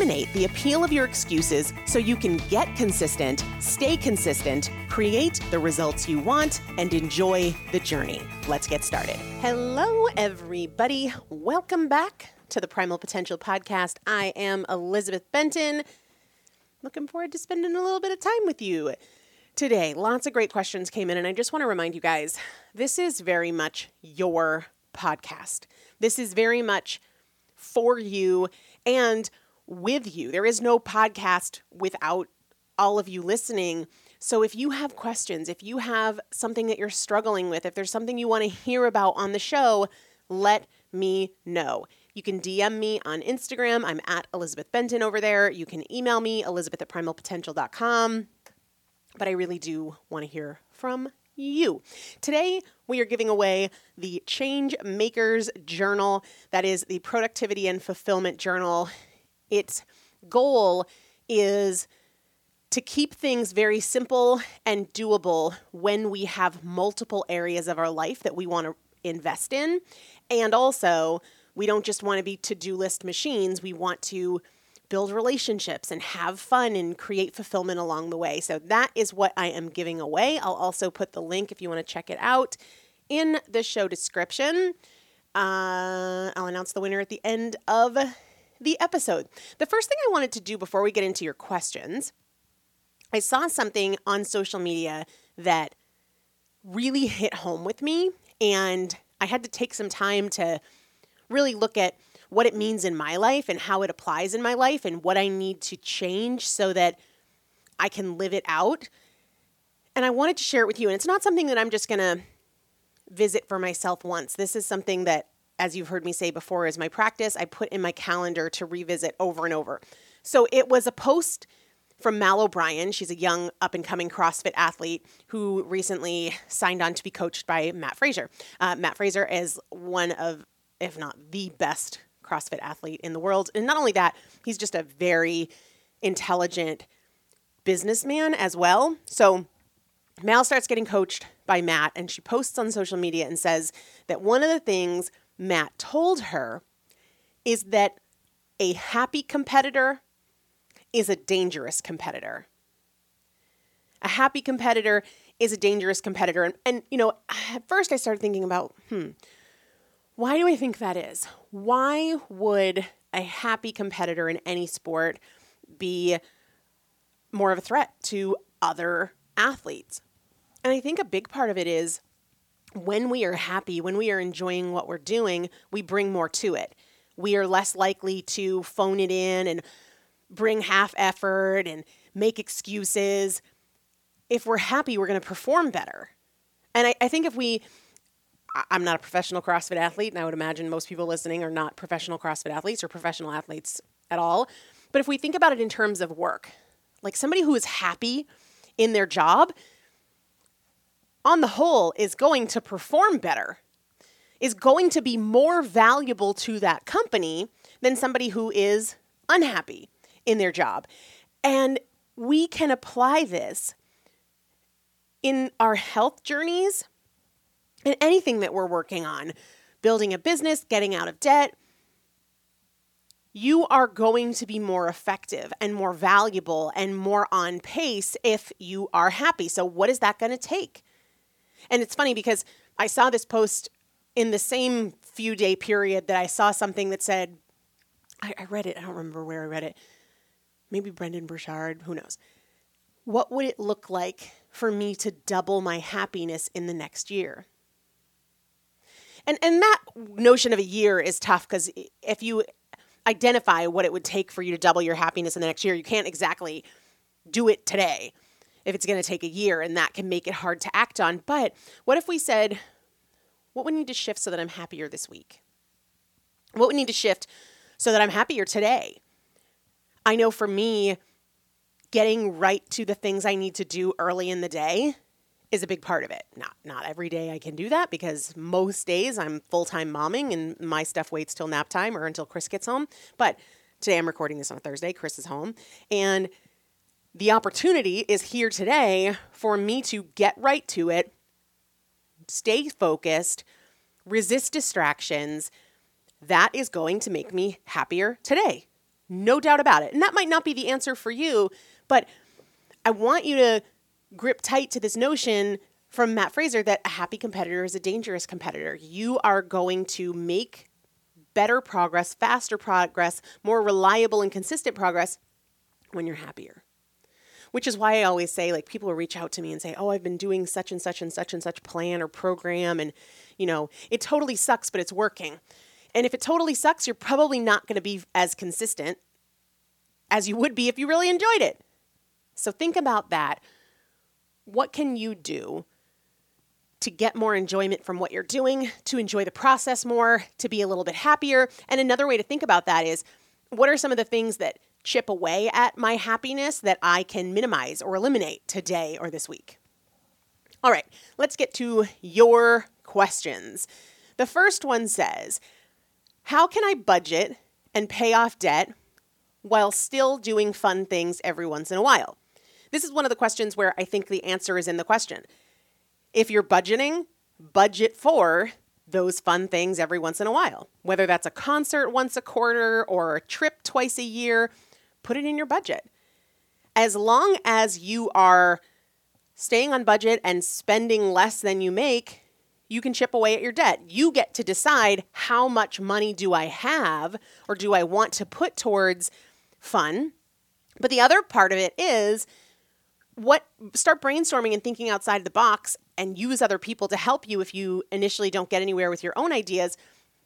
the appeal of your excuses so you can get consistent, stay consistent, create the results you want, and enjoy the journey. Let's get started. Hello, everybody. Welcome back to the Primal Potential Podcast. I am Elizabeth Benton. Looking forward to spending a little bit of time with you today. Lots of great questions came in, and I just want to remind you guys this is very much your podcast. This is very much for you and with you. There is no podcast without all of you listening. So if you have questions, if you have something that you're struggling with, if there's something you want to hear about on the show, let me know. You can DM me on Instagram. I'm at Elizabeth Benton over there. You can email me, elizabeth at primalpotential.com. But I really do want to hear from you. Today, we are giving away the Change Makers Journal. That is the Productivity and Fulfillment Journal. Its goal is to keep things very simple and doable when we have multiple areas of our life that we want to invest in. And also, we don't just want to be to do list machines, we want to build relationships and have fun and create fulfillment along the way. So that is what I am giving away. I'll also put the link if you want to check it out in the show description. Uh, I'll announce the winner at the end of the episode. The first thing I wanted to do before we get into your questions, I saw something on social media that really hit home with me, and I had to take some time to really look at what it means in my life and how it applies in my life and what I need to change so that I can live it out. And I wanted to share it with you. And it's not something that I'm just going to visit for myself once. This is something that, as you've heard me say before, is my practice. I put in my calendar to revisit over and over. So it was a post from Mal O'Brien. She's a young up and coming CrossFit athlete who recently signed on to be coached by Mat Fraser. Uh, Mat Fraser is one of, if not the best CrossFit athlete in the world. And not only that, he's just a very intelligent businessman as well. So Mal starts getting coached by Matt, and she posts on social media and says that one of the things Mat told her is that a happy competitor is a dangerous competitor. A happy competitor is a dangerous competitor. And, and you know, at first I started thinking about, hmm, why do I think that is? Why would a happy competitor in any sport be more of a threat to other athletes? And I think a big part of it is when we are happy, when we are enjoying what we're doing, we bring more to it. We are less likely to phone it in and bring half effort and make excuses. If we're happy, we're going to perform better. And I, I think if we I'm not a professional CrossFit athlete, and I would imagine most people listening are not professional CrossFit athletes or professional athletes at all. But if we think about it in terms of work, like somebody who is happy in their job, on the whole, is going to perform better, is going to be more valuable to that company than somebody who is unhappy in their job. And we can apply this in our health journeys and anything that we're working on, building a business, getting out of debt, you are going to be more effective and more valuable and more on pace if you are happy. So, what is that going to take? And it's funny because I saw this post in the same few day period that I saw something that said, I, I read it, I don't remember where I read it. Maybe Brendon Burchard, who knows? What would it look like for me to double my happiness in the next year? And and that notion of a year is tough because if you identify what it would take for you to double your happiness in the next year, you can't exactly do it today if it's going to take a year, and that can make it hard to act on. But what if we said, what would need to shift so that I'm happier this week? What would need to shift so that I'm happier today? I know for me, getting right to the things I need to do early in the day is a big part of it. Not not every day I can do that because most days I'm full-time momming and my stuff waits till nap time or until Chris gets home. But today I'm recording this on a Thursday, Chris is home, and the opportunity is here today for me to get right to it, stay focused, resist distractions. That is going to make me happier today. No doubt about it. And that might not be the answer for you, but I want you to grip tight to this notion from Mat Fraser that a happy competitor is a dangerous competitor. You are going to make better progress, faster progress, more reliable and consistent progress when you're happier. Which is why I always say, like, people will reach out to me and say, Oh, I've been doing such and such and such and such plan or program, and, you know, it totally sucks, but it's working. And if it totally sucks, you're probably not going to be as consistent as you would be if you really enjoyed it. So think about that what can you do to get more enjoyment from what you're doing, to enjoy the process more, to be a little bit happier? And another way to think about that is what are some of the things that chip away at my happiness that I can minimize or eliminate today or this week? All right, let's get to your questions. The first one says, How can I budget and pay off debt while still doing fun things every once in a while? This is one of the questions where I think the answer is in the question. If you're budgeting, budget for those fun things every once in a while. Whether that's a concert once a quarter or a trip twice a year, put it in your budget. As long as you are staying on budget and spending less than you make, you can chip away at your debt. You get to decide how much money do I have or do I want to put towards fun. But the other part of it is what start brainstorming and thinking outside the box and use other people to help you if you initially don't get anywhere with your own ideas.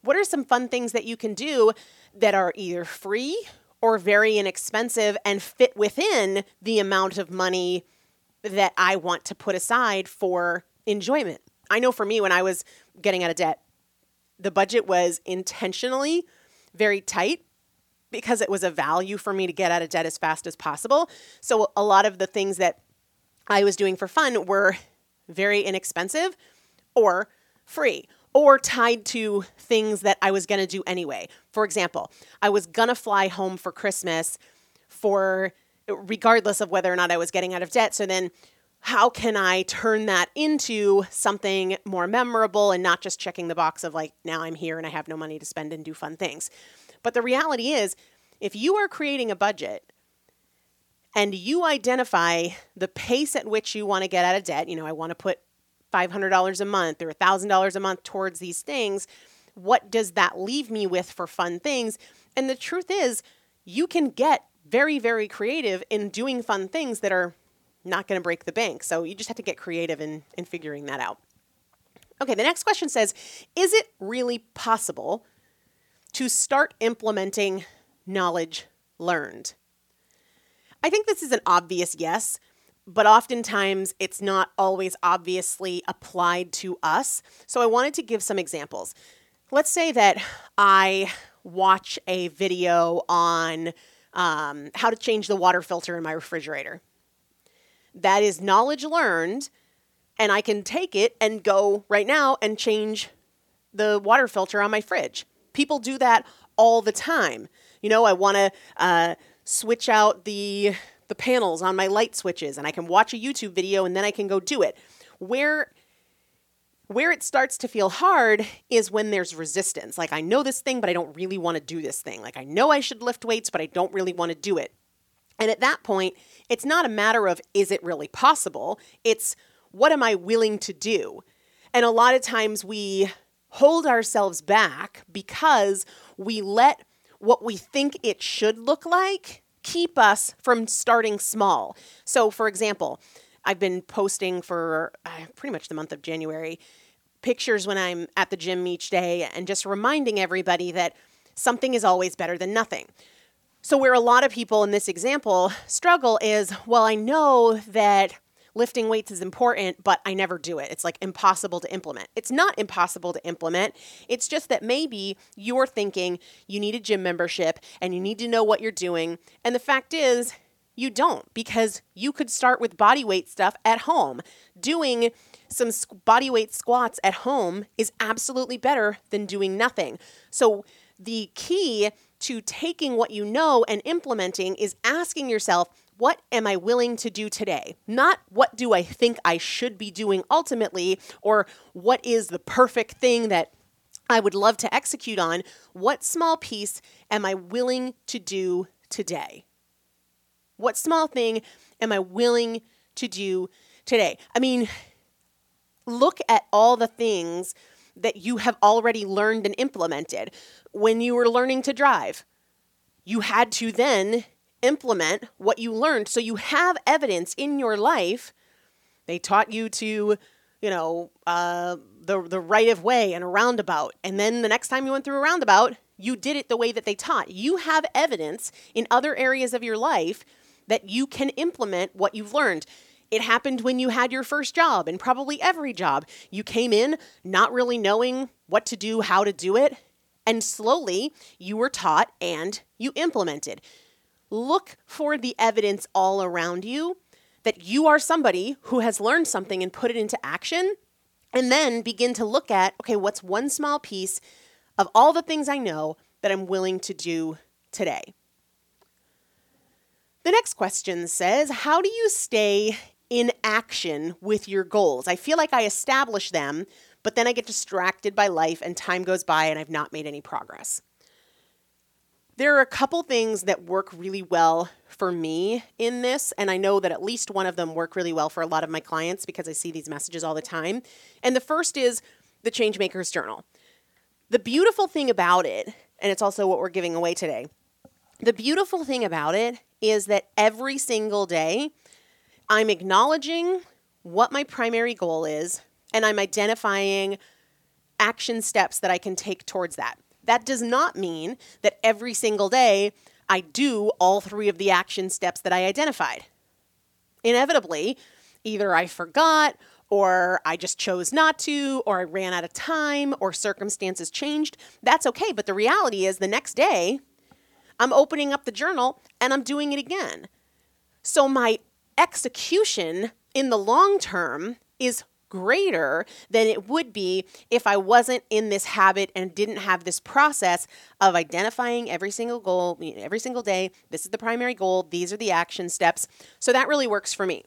What are some fun things that you can do that are either free or very inexpensive and fit within the amount of money that I want to put aside for enjoyment? I know for me, when I was getting out of debt, the budget was intentionally very tight because it was a value for me to get out of debt as fast as possible. So a lot of the things that I was doing for fun were very inexpensive or free or tied to things that I was going to do anyway. For example, I was going to fly home for Christmas for regardless of whether or not I was getting out of debt. So then how can I turn that into something more memorable and not just checking the box of like now I'm here and I have no money to spend and do fun things. But the reality is if you are creating a budget and you identify the pace at which you want to get out of debt, you know, I want to put $500 a month or $1,000 a month towards these things, what does that leave me with for fun things? And the truth is, you can get very, very creative in doing fun things that are not going to break the bank. So you just have to get creative in, in figuring that out. Okay, the next question says Is it really possible to start implementing knowledge learned? I think this is an obvious yes, but oftentimes it's not always obviously applied to us. So I wanted to give some examples. Let's say that I watch a video on um, how to change the water filter in my refrigerator. That is knowledge learned, and I can take it and go right now and change the water filter on my fridge. People do that all the time. You know, I want to uh, switch out the the panels on my light switches and I can watch a YouTube video and then I can go do it. Where where it starts to feel hard is when there's resistance. Like I know this thing but I don't really want to do this thing. Like I know I should lift weights but I don't really want to do it. And at that point, it's not a matter of is it really possible? It's what am I willing to do? And a lot of times we hold ourselves back because we let what we think it should look like keep us from starting small. So, for example, I've been posting for uh, pretty much the month of January pictures when I'm at the gym each day and just reminding everybody that something is always better than nothing. So, where a lot of people in this example struggle is well, I know that lifting weights is important, but I never do it. It's like impossible to implement. It's not impossible to implement. It's just that maybe you're thinking you need a gym membership and you need to know what you're doing. And the fact is, you don't because you could start with body weight stuff at home. Doing some body weight squats at home is absolutely better than doing nothing. So, the key to taking what you know and implementing is asking yourself, what am I willing to do today? Not what do I think I should be doing ultimately, or what is the perfect thing that I would love to execute on. What small piece am I willing to do today? What small thing am I willing to do today? I mean, look at all the things that you have already learned and implemented. When you were learning to drive, you had to then implement what you learned. So you have evidence in your life. They taught you to, you know, uh, the the right of way and a roundabout, and then the next time you went through a roundabout, you did it the way that they taught. You have evidence in other areas of your life that you can implement what you've learned. It happened when you had your first job, and probably every job. You came in not really knowing what to do, how to do it, and slowly you were taught and you implemented. Look for the evidence all around you that you are somebody who has learned something and put it into action. And then begin to look at okay, what's one small piece of all the things I know that I'm willing to do today? The next question says How do you stay in action with your goals? I feel like I establish them, but then I get distracted by life and time goes by and I've not made any progress. There are a couple things that work really well for me in this, and I know that at least one of them work really well for a lot of my clients because I see these messages all the time. And the first is the Changemakers Journal. The beautiful thing about it, and it's also what we're giving away today, the beautiful thing about it is that every single day I'm acknowledging what my primary goal is and I'm identifying action steps that I can take towards that. That does not mean that every single day I do all three of the action steps that I identified. Inevitably, either I forgot, or I just chose not to, or I ran out of time, or circumstances changed. That's okay. But the reality is, the next day, I'm opening up the journal and I'm doing it again. So my execution in the long term is greater than it would be if I wasn't in this habit and didn't have this process of identifying every single goal, every single day. This is the primary goal, these are the action steps. So that really works for me.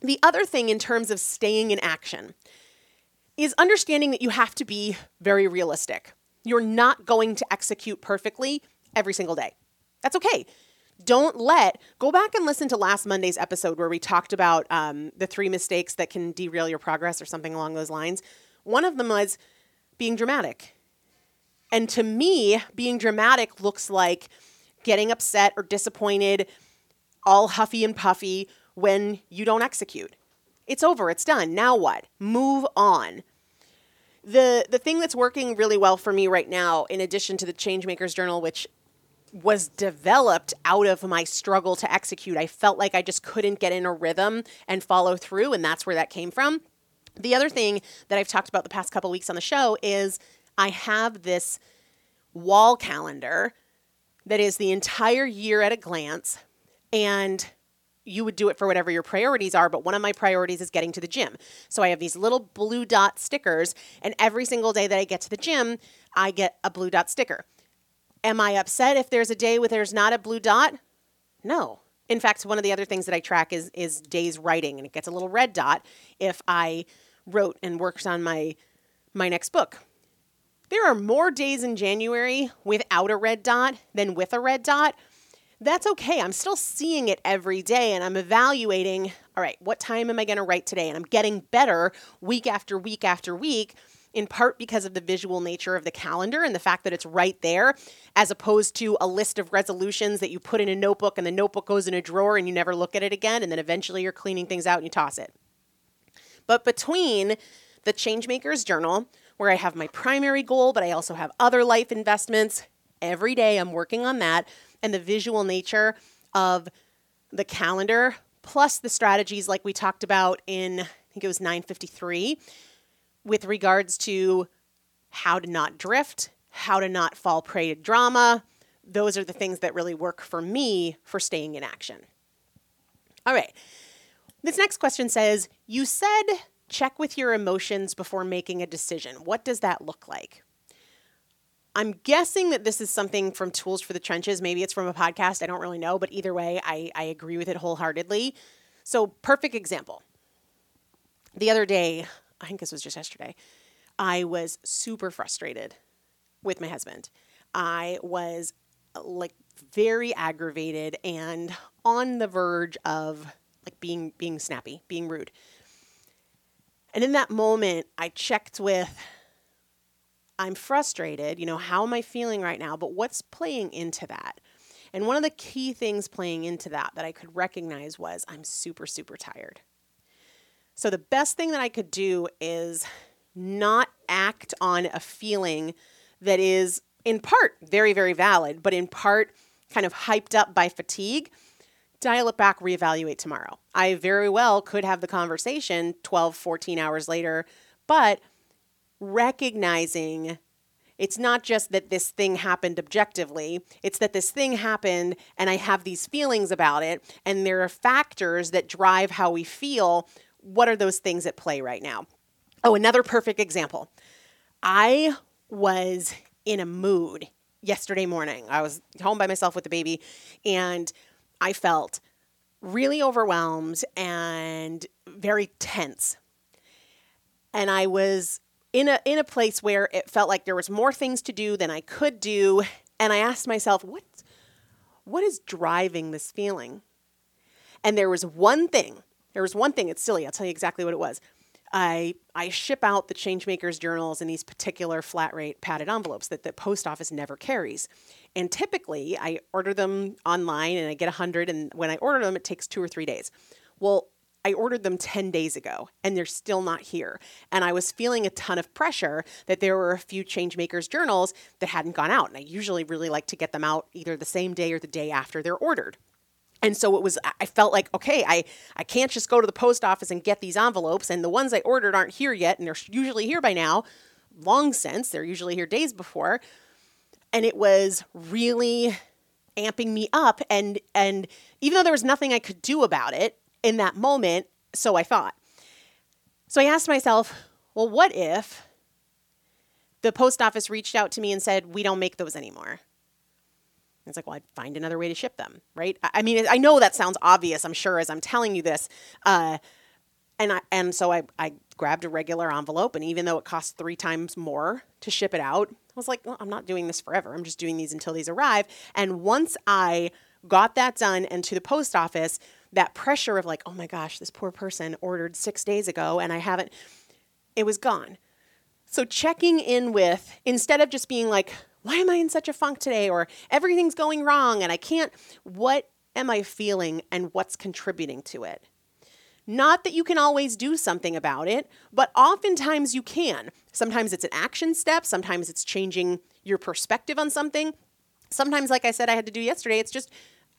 The other thing in terms of staying in action is understanding that you have to be very realistic. You're not going to execute perfectly every single day. That's okay don't let go back and listen to last Monday's episode where we talked about um, the three mistakes that can derail your progress or something along those lines. One of them was being dramatic. And to me, being dramatic looks like getting upset or disappointed, all huffy and puffy when you don't execute. It's over, it's done. Now what? Move on. The the thing that's working really well for me right now in addition to the Changemakers journal which was developed out of my struggle to execute. I felt like I just couldn't get in a rhythm and follow through, and that's where that came from. The other thing that I've talked about the past couple weeks on the show is I have this wall calendar that is the entire year at a glance, and you would do it for whatever your priorities are, but one of my priorities is getting to the gym. So I have these little blue dot stickers, and every single day that I get to the gym, I get a blue dot sticker. Am I upset if there's a day where there's not a blue dot? No. In fact, one of the other things that I track is is days writing, and it gets a little red dot if I wrote and worked on my my next book. There are more days in January without a red dot than with a red dot. That's okay. I'm still seeing it every day and I'm evaluating, all right, what time am I going to write today? And I'm getting better week after week after week in part because of the visual nature of the calendar and the fact that it's right there, as opposed to a list of resolutions that you put in a notebook and the notebook goes in a drawer and you never look at it again, and then eventually you're cleaning things out and you toss it. But between the Changemakers Journal, where I have my primary goal, but I also have other life investments, every day I'm working on that, and the visual nature of the calendar, plus the strategies like we talked about in, I think it was 953 with regards to how to not drift, how to not fall prey to drama. Those are the things that really work for me for staying in action. All right. This next question says You said check with your emotions before making a decision. What does that look like? I'm guessing that this is something from Tools for the Trenches. Maybe it's from a podcast. I don't really know. But either way, I, I agree with it wholeheartedly. So, perfect example. The other day, I think this was just yesterday, I was super frustrated with my husband. I was like very aggravated and on the verge of like being being snappy, being rude. And in that moment, I checked with I'm frustrated, you know, how am I feeling right now? But what's playing into that? And one of the key things playing into that that I could recognize was I'm super super tired. So the best thing that I could do is not act on a feeling that is in part very, very valid, but in part kind of hyped up by fatigue. Dial it back, reevaluate tomorrow. I very well could have the conversation 12, 14 hours later, but recognizing it's not just that this thing happened objectively, it's that this thing happened and I have these feelings about it, and there are factors that drive how we feel what are those things at play right now? Oh, another perfect example. I was in a mood yesterday morning. I was home by myself with the baby and I felt really overwhelmed and very tense. And I was in a in a place where it felt like there was more things to do than I could do, and I asked myself, what what is driving this feeling? And there was one thing. There was one thing. It's silly. I'll tell you exactly what it was. I I ship out the Changemakers journals in these particular flat rate padded envelopes that the post office never carries. And typically, I order them online and I get 100 and when I order them it takes 2 or 3 days. Well, I ordered them 10 days ago and they're still not here. And I was feeling a ton of pressure that there were a few Changemakers journals that hadn't gone out. And I usually really like to get them out either the same day or the day after they're ordered. And so it was I felt like okay, I I can't just go to the post office and get these envelopes and the ones I ordered aren't here yet and they're usually here by now long since. They're usually here days before. And it was really amping me up and and even though there was nothing I could do about it in that moment, so I thought. So I asked myself, well, what if the post office reached out to me and said, "We don't make those anymore." It's like, well, I'd find another way to ship them, right? I mean, I know that sounds obvious, I'm sure, as I'm telling you this. Uh, and I, and so I, I grabbed a regular envelope, and even though it cost three times more to ship it out, I was like, well, I'm not doing this forever. I'm just doing these until these arrive. And once I got that done and to the post office, that pressure of like, oh my gosh, this poor person ordered six days ago and I haven't, it was gone. So checking in with, instead of just being like, why am I in such a funk today? Or everything's going wrong and I can't, what am I feeling and what's contributing to it? Not that you can always do something about it, but oftentimes you can. Sometimes it's an action step, sometimes it's changing your perspective on something. Sometimes, like I said, I had to do yesterday, it's just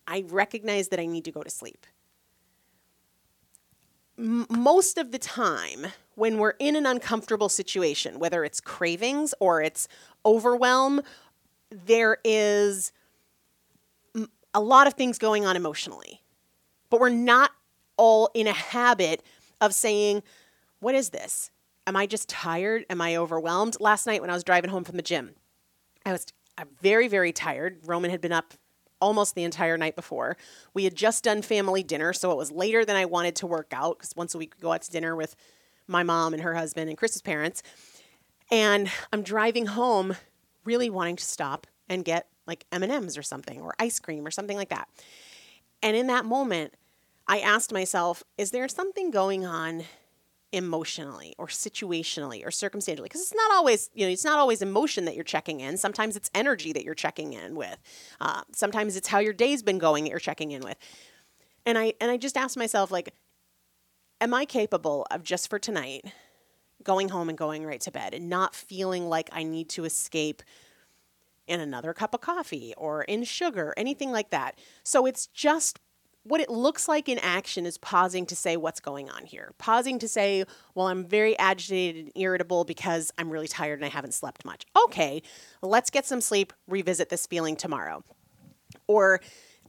I recognize that I need to go to sleep. M- most of the time, when we're in an uncomfortable situation, whether it's cravings or it's overwhelm, there is a lot of things going on emotionally. But we're not all in a habit of saying, What is this? Am I just tired? Am I overwhelmed? Last night when I was driving home from the gym, I was very, very tired. Roman had been up almost the entire night before. We had just done family dinner, so it was later than I wanted to work out because once a week we go out to dinner with my mom and her husband and Chris's parents. And I'm driving home really wanting to stop and get like M&Ms or something or ice cream or something like that. And in that moment, I asked myself, is there something going on emotionally or situationally or circumstantially? Because it's not always you know it's not always emotion that you're checking in. Sometimes it's energy that you're checking in with. Uh, sometimes it's how your day's been going that you're checking in with. And i and i just asked myself like am i capable of just for tonight going home and going right to bed and not feeling like i need to escape in another cup of coffee or in sugar anything like that so it's just what it looks like in action is pausing to say what's going on here. Pausing to say, well, I'm very agitated and irritable because I'm really tired and I haven't slept much. Okay, let's get some sleep, revisit this feeling tomorrow. Or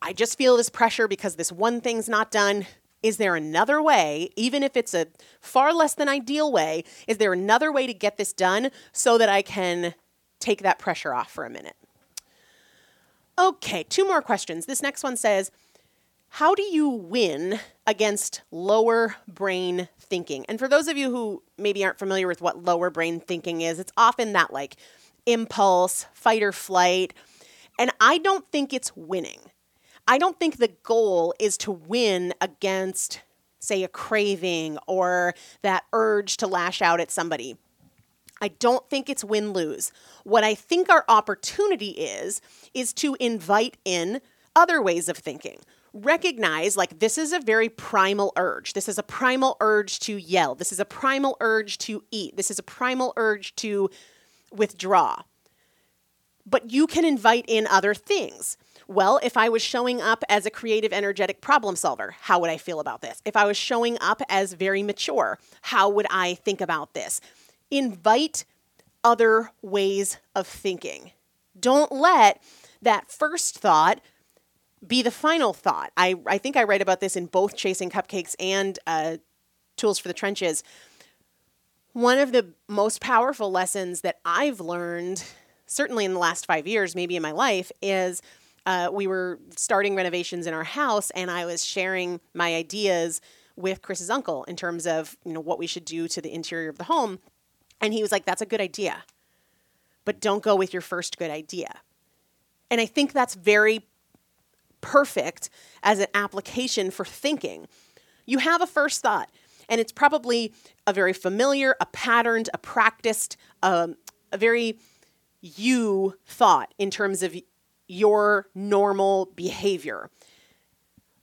I just feel this pressure because this one thing's not done. Is there another way, even if it's a far less than ideal way, is there another way to get this done so that I can take that pressure off for a minute? Okay, two more questions. This next one says, how do you win against lower brain thinking? And for those of you who maybe aren't familiar with what lower brain thinking is, it's often that like impulse, fight or flight. And I don't think it's winning. I don't think the goal is to win against, say, a craving or that urge to lash out at somebody. I don't think it's win lose. What I think our opportunity is, is to invite in other ways of thinking recognize like this is a very primal urge. This is a primal urge to yell. This is a primal urge to eat. This is a primal urge to withdraw. But you can invite in other things. Well, if I was showing up as a creative, energetic problem solver, how would I feel about this? If I was showing up as very mature, how would I think about this? Invite other ways of thinking. Don't let that first thought be the final thought. I, I think I write about this in both Chasing Cupcakes and uh, Tools for the Trenches. One of the most powerful lessons that I've learned, certainly in the last five years, maybe in my life, is uh, we were starting renovations in our house, and I was sharing my ideas with Chris's uncle in terms of you know what we should do to the interior of the home. And he was like, That's a good idea, but don't go with your first good idea. And I think that's very perfect as an application for thinking. You have a first thought, and it's probably a very familiar, a patterned, a practiced, um, a very you thought in terms of your normal behavior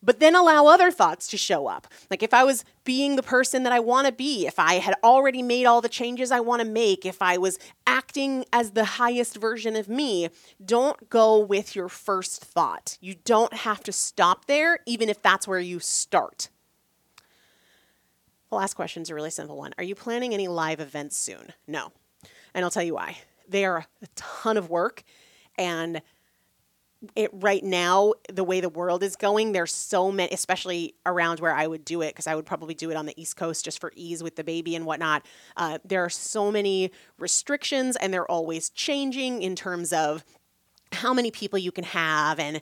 but then allow other thoughts to show up. Like if I was being the person that I want to be, if I had already made all the changes I want to make, if I was acting as the highest version of me, don't go with your first thought. You don't have to stop there, even if that's where you start. The last question is a really simple one Are you planning any live events soon? No. And I'll tell you why. They are a ton of work and it right now the way the world is going there's so many especially around where i would do it because i would probably do it on the east coast just for ease with the baby and whatnot uh, there are so many restrictions and they're always changing in terms of how many people you can have and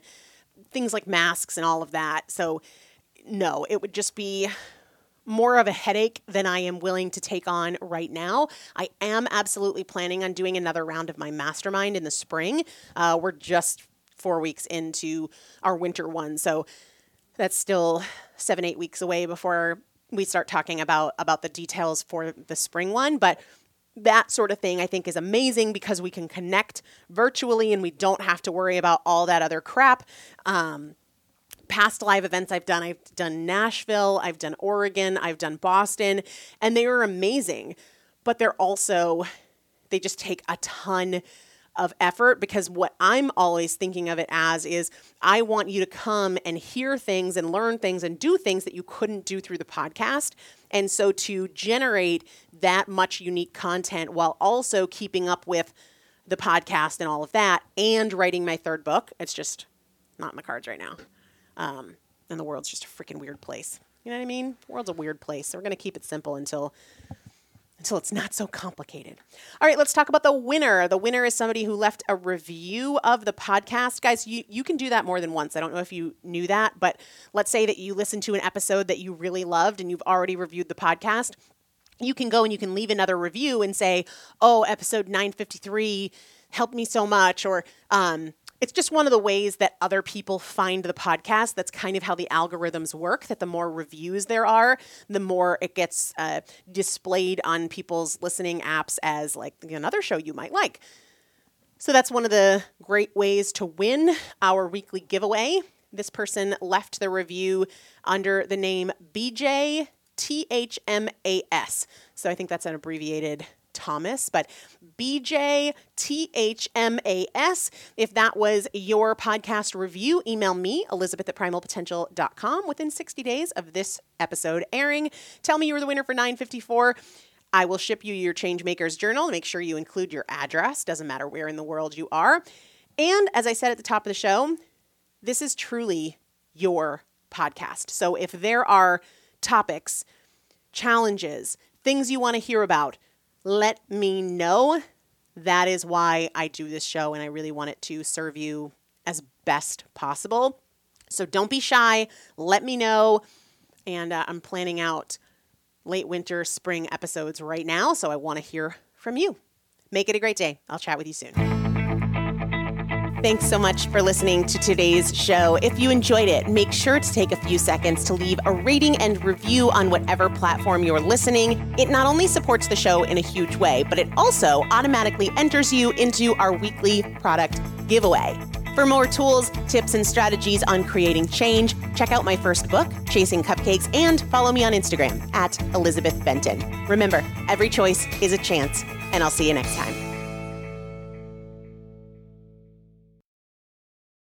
things like masks and all of that so no it would just be more of a headache than I am willing to take on right now. I am absolutely planning on doing another round of my mastermind in the spring. Uh, we're just four weeks into our winter one. So that's still seven, eight weeks away before we start talking about about the details for the spring one. But that sort of thing I think is amazing because we can connect virtually and we don't have to worry about all that other crap. Um, past live events I've done, I've done Nashville, I've done Oregon, I've done Boston, and they are amazing. But they're also, they just take a ton of effort because what I'm always thinking of it as is I want you to come and hear things and learn things and do things that you couldn't do through the podcast. And so to generate that much unique content while also keeping up with the podcast and all of that and writing my third book, it's just not in the cards right now. Um, and the world's just a freaking weird place. You know what I mean? The world's a weird place. So we're going to keep it simple until until it's not so complicated. All right, let's talk about the winner. The winner is somebody who left a review of the podcast. Guys, you, you can do that more than once. I don't know if you knew that, but let's say that you listened to an episode that you really loved and you've already reviewed the podcast. You can go and you can leave another review and say, oh, episode 953 helped me so much, or um, it's just one of the ways that other people find the podcast. That's kind of how the algorithms work. That the more reviews there are, the more it gets uh, displayed on people's listening apps as like another show you might like. So that's one of the great ways to win our weekly giveaway. This person left the review under the name BJ THMAS. So I think that's an abbreviated Thomas, but BJ THMAS. If that was your podcast review, email me, Elizabeth at primalpotential.com, within 60 days of this episode airing. Tell me you were the winner for 954. I will ship you your Changemaker's Journal. Make sure you include your address, doesn't matter where in the world you are. And as I said at the top of the show, this is truly your podcast. So if there are topics, challenges, things you want to hear about, let me know. That is why I do this show, and I really want it to serve you as best possible. So don't be shy. Let me know. And uh, I'm planning out late winter, spring episodes right now. So I want to hear from you. Make it a great day. I'll chat with you soon. Thanks so much for listening to today's show. If you enjoyed it, make sure to take a few seconds to leave a rating and review on whatever platform you're listening. It not only supports the show in a huge way, but it also automatically enters you into our weekly product giveaway. For more tools, tips, and strategies on creating change, check out my first book, Chasing Cupcakes, and follow me on Instagram at Elizabeth Benton. Remember, every choice is a chance, and I'll see you next time.